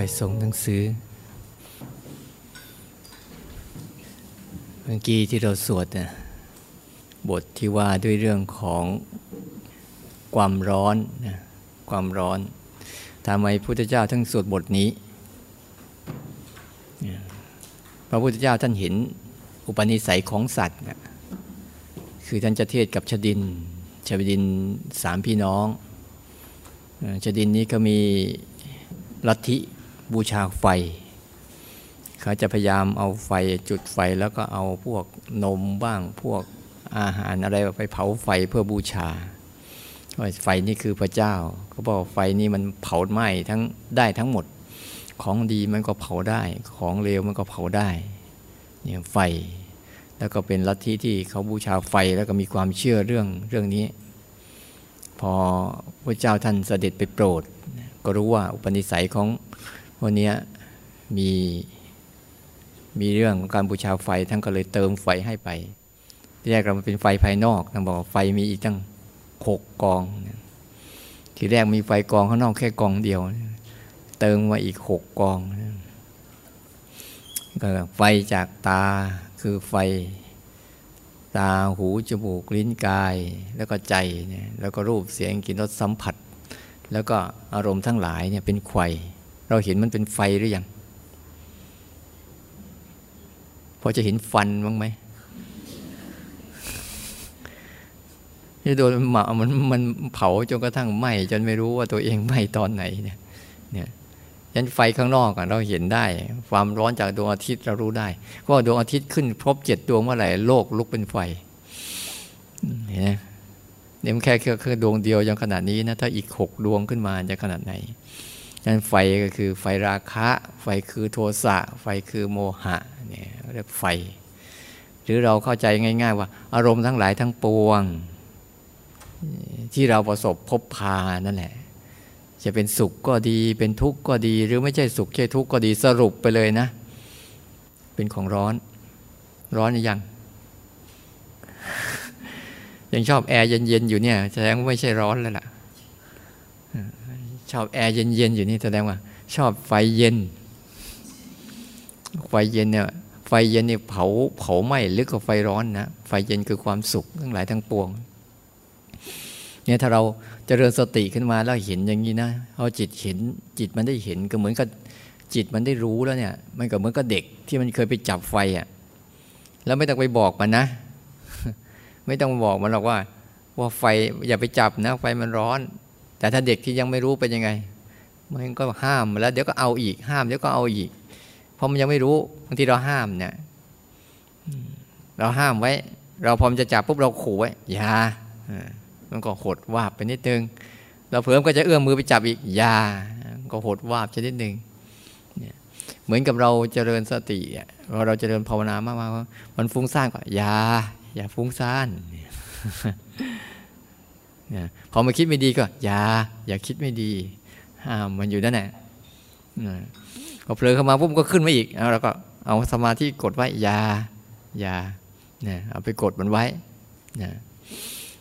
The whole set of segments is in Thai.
อยส่งหนังสือ เมื่อกี้ที่เราสวดนะบทที่ว่าด้วยเรื่องของความร้อนนะความร้อนทำไมพระพุทธเจ้าทั้งสวดบทนี้ พระพุทธเจ้าท่านเห็นอุปนิสัยของสัตว์นะคือท่านจะเทศกับชดินชดินสามพี่น้องชดินนี้ก็มีลัทธิ บูชาไฟ เขาจะพยายามเอาไฟจุดไฟแล้วก็เอาพวกนมบ้างพวกอาหารอะไรไปเผาไฟเพื่อบูชา ไฟนี่คือพระเจ้าเขาบอกไฟนี่มันเผาไหม้ทั้งได้ทั้งหมด ของดีมันก็เผาได้ ของเลวมันก็เผาได้เนี่ยไฟ แล้วก็เป็นลัทธิที่เขาบูชาไฟแล้วก็มีความเชื่อเรื่องเรื่องนี้ พอพระเจ้าท่านเสด็จไปโปรด ก็รู้ว่าอุปนิสัยของ วันนี้มีมีเรื่องของการบูชาไฟท่านก็เลยเติมไฟให้ไปที่แรกเราเป็นไฟภายนอกท่านบอกไฟมีอีกตั้งหกกอง ทีแรกมีไฟกองข้างนอกแค่กองเดียว เติมมาอีกหกกองก็ไฟจากตาคือไฟตาหูจมูกลิ้นกาย แล้วก็ใจเนี่ยแล้วก็รูปเสียงกลิ่นรสสัมผัส แล้วก็อารมณ์ทั้งหลายเนี่ยเป็นไฟ เราเห็นมันเป็นไฟหรือยัง พอจะเห็นฟันบ้างไหมที่โดนหมามันมันเผาจนกระทั่งไหม้จนไม่รู้ว่าตัวเองไหม้ตอนไหนเนี่ย เนี่ยยันไฟข้างนอกเราเห็นได้ ความร้อนจากดวงอาทิตย์เรารู้ได้เพราะดวงอาทิตย์ขึ้นครบเจ็ดดวงเมื่อไหร่โลกลุกเป็นไฟเห็นไหมเนี่ยมันแค่แค่ดวงเดียวยังขนาดนี้นะถ้าอีกหกดวงขึ้นมาจะขนาดไหน นั้นไฟก็คือไฟราคะ ไฟคือโทสะ ไฟคือโมหะเนี่ยเรียกไฟ หรือเราเข้าใจง่าย ๆ ว่า อารมณ์ทั้งหลายทั้งปวง ที่เราประสบพบพานั่นแหละ จะเป็นสุขก็ดีเป็นทุกข์ก็ดี หรือไม่ใช่สุขใช่ทุกข์ก็ดีสรุปไปเลยนะ เป็นของร้อน ร้อนยัง ยังชอบแอร์เย็นๆอยู่เนี่ยแสดงว่าไม่ใช่ร้อนแล้วล่ะ ชอบแอร์เย็นๆอยู่นี่แสดงว่า ชอบไฟเย็น ไฟเย็นเนี่ยไฟเย็นเนี่ยเผาเผาไหม้ลึกกว่าไฟร้อนนะไฟเย็นคือความสุขทั้งหลายทั้งปวงเนี่ยถ้าเราจเจริญสติขึ้นมาแล้วเห็นอย่างนี้นะเอาจิตเห็นจิตมันได้เห็นก็เหมือนกับจิตมันได้รู้แล้วเนี่ย มันก็เหมือนกับเด็กที่มันเคยไปจับไฟอะ่ะแล้วไม่ต้องไปบอกมันนะ ไม่ต้องบอกมันหรอกว่า ว่าไฟอย่าไปจับนะไฟมันร้อน แต่ถ้าเด็กที่ยังไม่รู้เป็นยังไง มันก็ห้ามแล้ว เดี๋ยวก็เอาอีกห้ามเดี๋ยวก็เอาอีก เพราะมันยังไม่รู้บางทีเราห้ามเนี่ยเราห้ามไว้ เราพอมจะจับปุ๊บเราขู่ไว้อย่ามันก็หดวาบไปนิดนึง เราเพิ่มก็จะเอื้อมมือไปจับอีกอย่าก็หดวาบชนิดหนึ่งเหมือนกับเราเจริญสติเราเจริญภาวนามากๆมันฟุ้งซ่านก็อย่าอย่าฟุ้งซ่าน พอมาคิดไม่ดีก็อย่าอย่าคิดไม่ดีห้ามมันอยู่นั่นแหละพอเผลอเข้ามาปุ๊บก็ขึ้นมาอีกแล้วก็เอาสมาธิกดไว้อยายาเนี่ยเอาไปกดมันไว้นะ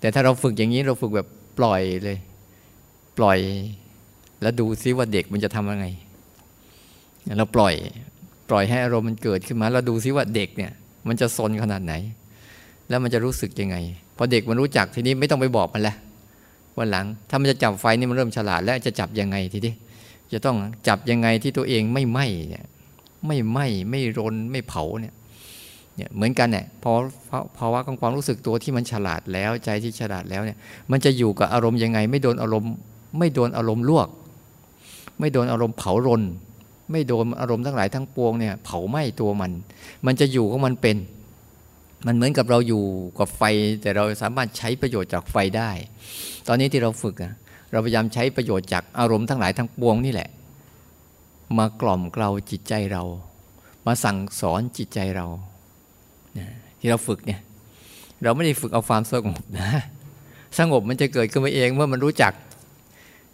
แต่ถ้าเราฝึกอย่างนี้เราฝึกแบบปล่อยเลย ปล่อย แล้วดูซิว่าเด็กมันจะทำยังไง เราปล่อย ปล่อยให้อารมณ์มันเกิดขึ้นมา แล้วดูซิว่าเด็กเนี่ย มันจะซนขนาดไหน แล้วมันจะรู้สึกยังไง พอเด็กมันรู้จักทีนี้ไม่ต้องไปบอกมันแล้ว วันหลัง ถ้ามันจะจับไฟนี่มันเริ่มฉลาด แล้วจะจับยังไงทีนี้จะต้องจับยังไงที่ตัวเองไม่ไหม้เนี่ยไม่ไหม้ไม่รนไม่เผาเนี่ยเนี่ยเหมือนกันเนี่ยพอภาวะของความรู้สึกตัวที่มันฉลาดแล้วใจที่ฉลาดแล้วเนี่ยมันจะอยู่กับอารมณ์ยังไง ไม่โดนอารมณ์ ไม่โดนอารมณ์ลวก ไม่โดนอารมณ์เผารน ไม่โดนอารมณ์ทั้งหลายทั้งปวงเนี่ยเผาไหม้ตัวมัน มันจะอยู่ของมันเป็น มันเหมือนกับเราอยู่กับไฟ แต่เราสามารถใช้ประโยชน์จากไฟได้ ตอนนี้ที่เราฝึกเราพยายามใช้ประโยชน์จากอารมณ์ทั้งหลายทั้งปวงนี่แหละ มากล่อมเกลาจิตใจเรา มาสั่งสอนจิตใจเราที่เราฝึกเนี่ย เราไม่ได้ฝึกเอาความสงบนะ สงบมันจะเกิดขึ้นมาเองเมื่อมันรู้จัก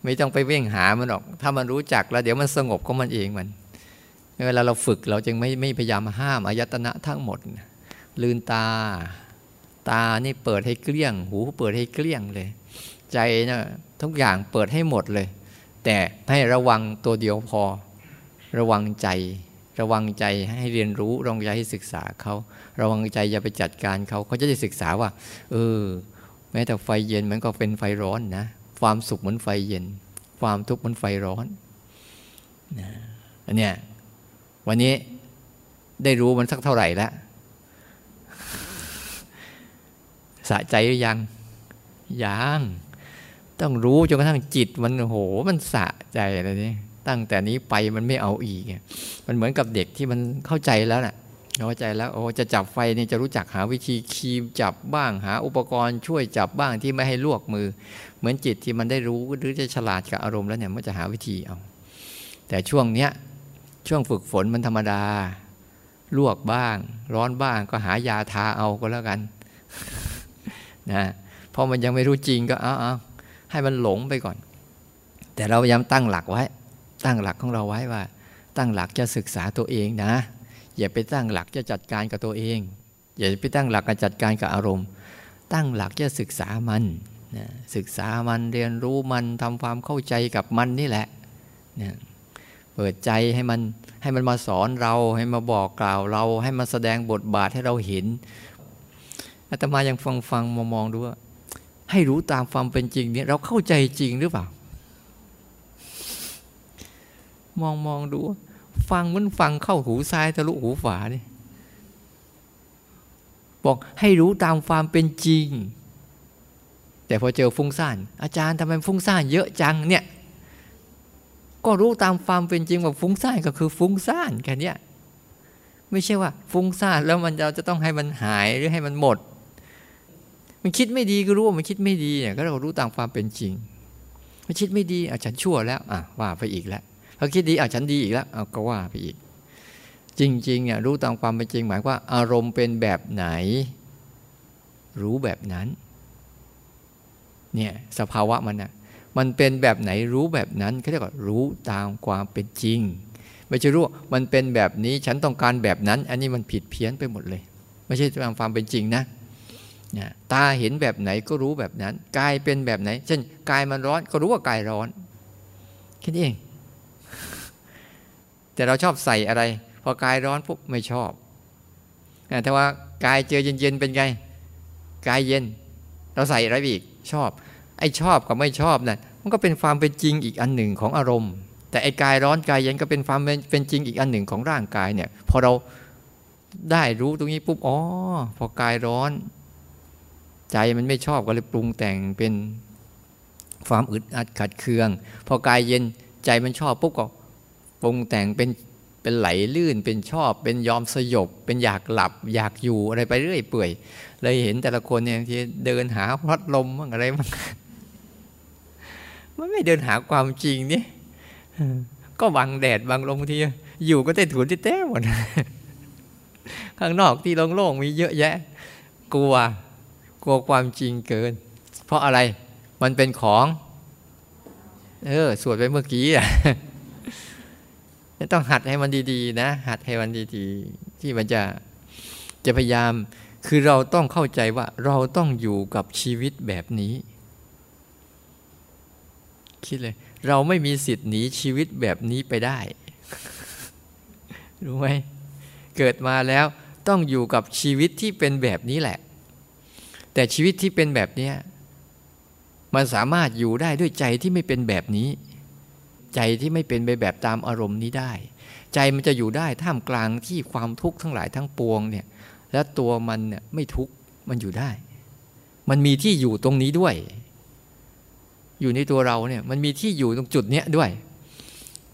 ไม่ต้องไปเว่งหามันหรอก ถ้ามันรู้จักแล้ว เดี๋ยวมันสงบก็มันเองมันเวลาเราฝึกเราจึงไม่ไม่พยายามห้ามอายตนะทั้งหมด ลืนตา ตานี่เปิดให้เกลี้ยง หูเปิดให้เกลี้ยงเลย ใจนะทุกอย่างเปิดให้หมดเลย แต่ให้ระวังตัวเดียวพอ ระวังใจ ระวังใจให้เรียนรู้ระวังใจให้ศึกษาเขาระวังใจอย่าไปจัดการเขาเขาจะได้ศึกษาว่า เออ แม้แต่ไฟเย็นมันก็เป็นไฟร้อนนะ ความสุขเหมือนไฟเย็น ความทุกข์เหมือนไฟร้อนนะอันเนี้ยวันนี้ได้รู้มันสักเท่าไหร่แล้ว สะใจหรือยังยังต้องรู้จนกระทั่งจิตมันโห มันสะใจอะไรนี่ตั้งแต่นี้ไปมันไม่เอาอีกมันเหมือนกับเด็กที่มันเข้าใจแล้วนะ่ะเข้าใจแล้วโอ้จะจับไฟเนี่ยจะรู้จักหาวิธีคีมจับบ้างหาอุปกรณ์ช่วยจับบ้างที่ไม่ให้ลวกมือ เหมือนจิตที่มันได้รู้หรือจะฉลาดกับอารมณ์แล้วเนี่ยมันจะหาวิธีเอา แต่ช่วงเนี้ยช่วงฝึกฝนมันธรรมดา ลวกบ้าง ร้อนบ้างก็หายาทาเอาก็แล้วกัน นะพอมันยังไม่รู้จริงก็เอาเอาให้มันหลงไปก่อน แต่เราพยายามตั้งหลักไว้ ตั้งหลักของเราไว้ว่า ตั้งหลักจะศึกษาตัวเองนะ อย่าไปตั้งหลักจะจัดการกับตัวเอง อย่าไปตั้งหลักการจัดการกับอารมณ์ ตั้งหลักจะศึกษามันนะศึกษามันเรียนรู้มันทำความเข้าใจกับมันนี่แหละนะเปิดใจให้มันให้มันมาสอนเราให้มาบอกกล่าวเรา ให้มาแสดงบทบาทให้เราเห็น อาตมายังฟังฟังมองมองดูว่า ให้รู้ตามความเป็นจริงเนี่ยเราเข้าใจจริงหรือเปล่า มองมองดู ฟังมันฟังเข้าหูซ้ายทะลุหูฝาเนี่ยบอกให้รู้ตามความเป็นจริง แต่พอเจอฟุ้งซ่าน อาจารย์ทำไมฟุ้งซ่านเยอะจังเนี่ย ก็รู้ตามความเป็นจริงว่าฟุ้งซ่านก็คือฟุ้งซ่านแค่นี้ไม่ใช่ว่า ฟุ้งซ่านแล้วมันเราจะต้องให้มันหายหรือให้มันหมด มันคิดไม่ดีก็รู้ว่ามันคิดไม่ดีเนี่ยก็เรารู้ตามความเป็นจริง มันคิดไม่ดีอะฉันชั่วแล้วอะว่าไปอีกแล้วพอคิดดีอะฉันดีอีกแล้วเอาก็ว่าไปอีก จริงๆเนี่ยรู้ตามความเป็นจริง หมายว่าอารมณ์เป็นแบบไหน รู้แบบนั้น เนี่ยสภาวะมันน่ะมันเป็นแบบไหนรู้แบบนั้นเขาเรียกว่ารู้ตามความเป็นจริง ไม่ใช่รู้มันเป็นแบบนี้ฉันต้องการแบบนั้น อันนี้มันผิดเพี้ยนไปหมดเลย ไม่ใช่ตามความเป็นจริงนะ นะตาเห็นแบบไหนก็รู้แบบนั้น กายเป็นแบบไหน เช่นกายมันร้อนก็รู้ว่ากายร้อนแค่นี้เอง แต่เราชอบใส่อะไร พอกายร้อนปุ๊บไม่ชอบแต่ว่ากายเจอเย็นๆเป็นไง กายเย็น เราใส่อะไรอีกชอบ ไอ้ชอบกับไม่ชอบนะ่ะมันก็เป็นความเป็นจริงอีกอันหนึ่งของอารมณ์ แต่ไอ้กายร้อนกายเย็นก็เป็นความเป็นจริงอีกอันหนึ่งของร่างกายเนี่ย พอเราได้รู้ตรงนี้ปุ๊บอ๋อพอกายร้อน ใจมันไม่ชอบก็เลยปรุงแต่งเป็นความอึดอัดขัดเคือง พอกายเย็นใจมันชอบปุ๊บก็ปรุงแต่งเป็นเป็นไหลลื่นเป็นชอบ เป็นยอมสยบ เป็นอยากหลับ อยากอยู่อะไรไปเรื่อยเปื่อย เลยเห็นแต่ละคนเนี่ยที่เดินหาพัดลมมั่งอะไรมั่งมันไม่เดินหาความจริงนี่ก็บังแดดบังลมทีอยู่ก็ได้ถูนที่แต้หมดข้างนอกที่โล่งๆมีเยอะแยะ กลัว ลัวความจริงเกิน เพราะอะไรมันเป็นของ เออสวดไปเมื่อกี้อะต้องหัดให้มันดีๆ นะ หัดให้มันดีๆ ที่มันจะจะพยายาม คือเราต้องเข้าใจว่าเราต้องอยู่กับชีวิตแบบนี้ คิดเลย เราไม่มีสิทธิ์หนีชีวิตแบบนี้ไปได้ รู้ไหมเกิดมาแล้วต้องอยู่กับชีวิตที่เป็นแบบนี้แหละ แต่ชีวิตที่เป็นแบบนี้มันสามารถอยู่ได้ด้วยใจที่ไม่เป็นแบบนี้ ใจที่ไม่เป็นไปแบบตามอารมณ์นี้ได้ ใจมันจะอยู่ได้ท่ามกลางที่ความทุกข์ทั้งหลายทั้งปวงเนี่ยแล้วตัวมันเนี่ยไม่ทุกข์มันอยู่ได้ มันมีที่อยู่ตรงนี้ด้วย อยู่ในตัวเราเนี่ยมันมีที่อยู่ตรงจุดเนี้ยด้วย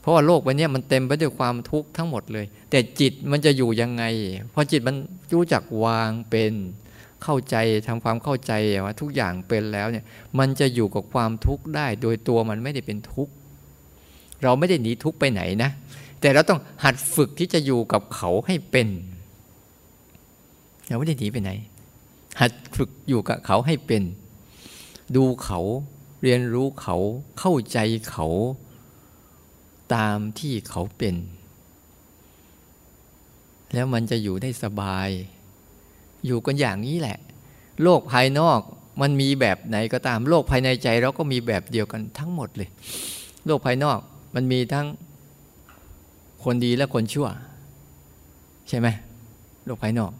เพราะว่าโลกวันนี้มันเต็มไปด้วยความทุกข์ทั้งหมดเลย แต่จิตมันจะอยู่ยังไงพอจิตมันรู้จักวางเป็น เข้าใจทำความเข้าใจว่าทุกอย่างเป็นแล้วเนี่ยมันจะอยู่กับความทุกข์ได้ โดยตัวมันไม่ได้เป็นทุกข์เราไม่ได้หนีทุกข์ไปไหนนะ แต่เราต้องหัดฝึกที่จะอยู่กับเขาให้เป็นเราไม่ได้หนีไปไหน หัดฝึกอยู่กับเขาให้เป็น ดูเขาเรียนรู้เขาเข้าใจเขาตามที่เขาเป็น แล้วมันจะอยู่ได้สบาย อยู่กันอย่างนี้แหละ โลกภายนอกมันมีแบบไหนก็ตาม โลกภายในใจเราก็มีแบบเดียวกันทั้งหมดเลย โลกภายนอกมันมีทั้งคนดีและคนชั่ว ใช่ไหมโลกภายนอก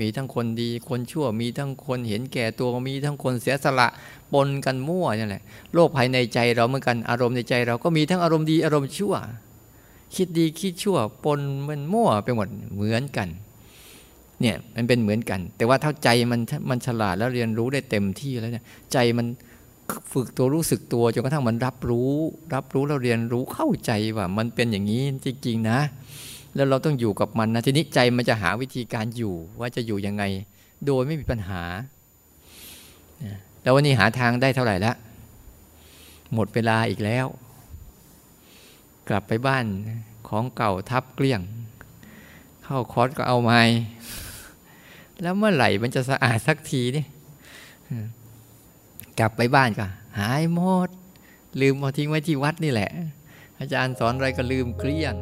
มีทั้งคนดีคนชั่ว มีทั้งคนเห็นแก่ตัวมีทั้งคนเสียสละปนกันมั่วนี่แหละโลกภายในใจเราเหมือนกันอารมณ์ในใจ เราก็มีทั้งอารมณ์ดีอารมณ์ชั่ว คิดดีคิดชั่วปนมันมั่วไปหมดเหมือนกัน เนี่ยมันเป็นเหมือนกัน แต่ว่าเท่าใจมันมันฉลาดแล้วเรียนรู้ได้เต็มที่แล้วเนี่ยใจมันฝึกตัวรู้สึกตัวจนกระทั่งมันรับรู้ รับรู้แล้วเรียนรู้เข้าใจว่า มันเป็นอย่างนี้จริงๆนะ แล้วเราต้องอยู่กับมันนะทีนี้ใจมันจะหาวิธีการอยู่ว่าจะอยู่ยังไง โดยไม่มีปัญหาแล้ววันนี้หาทางได้เท่าไหร่แล้วหมดเวลาอีกแล้ว กลับไปบ้านของเก่าทับเกลี้ยง เข้าคอร์สก็เอาไม้ แล้วเมื่อไหร่มันจะสะอาดสักทีนี่กลับไปบ้านก็หายหมด ลืมมาทิ้งไว้ที่วัดนี่แหละ อาจารย์สอนอะไรก็ลืมเกลี้ยง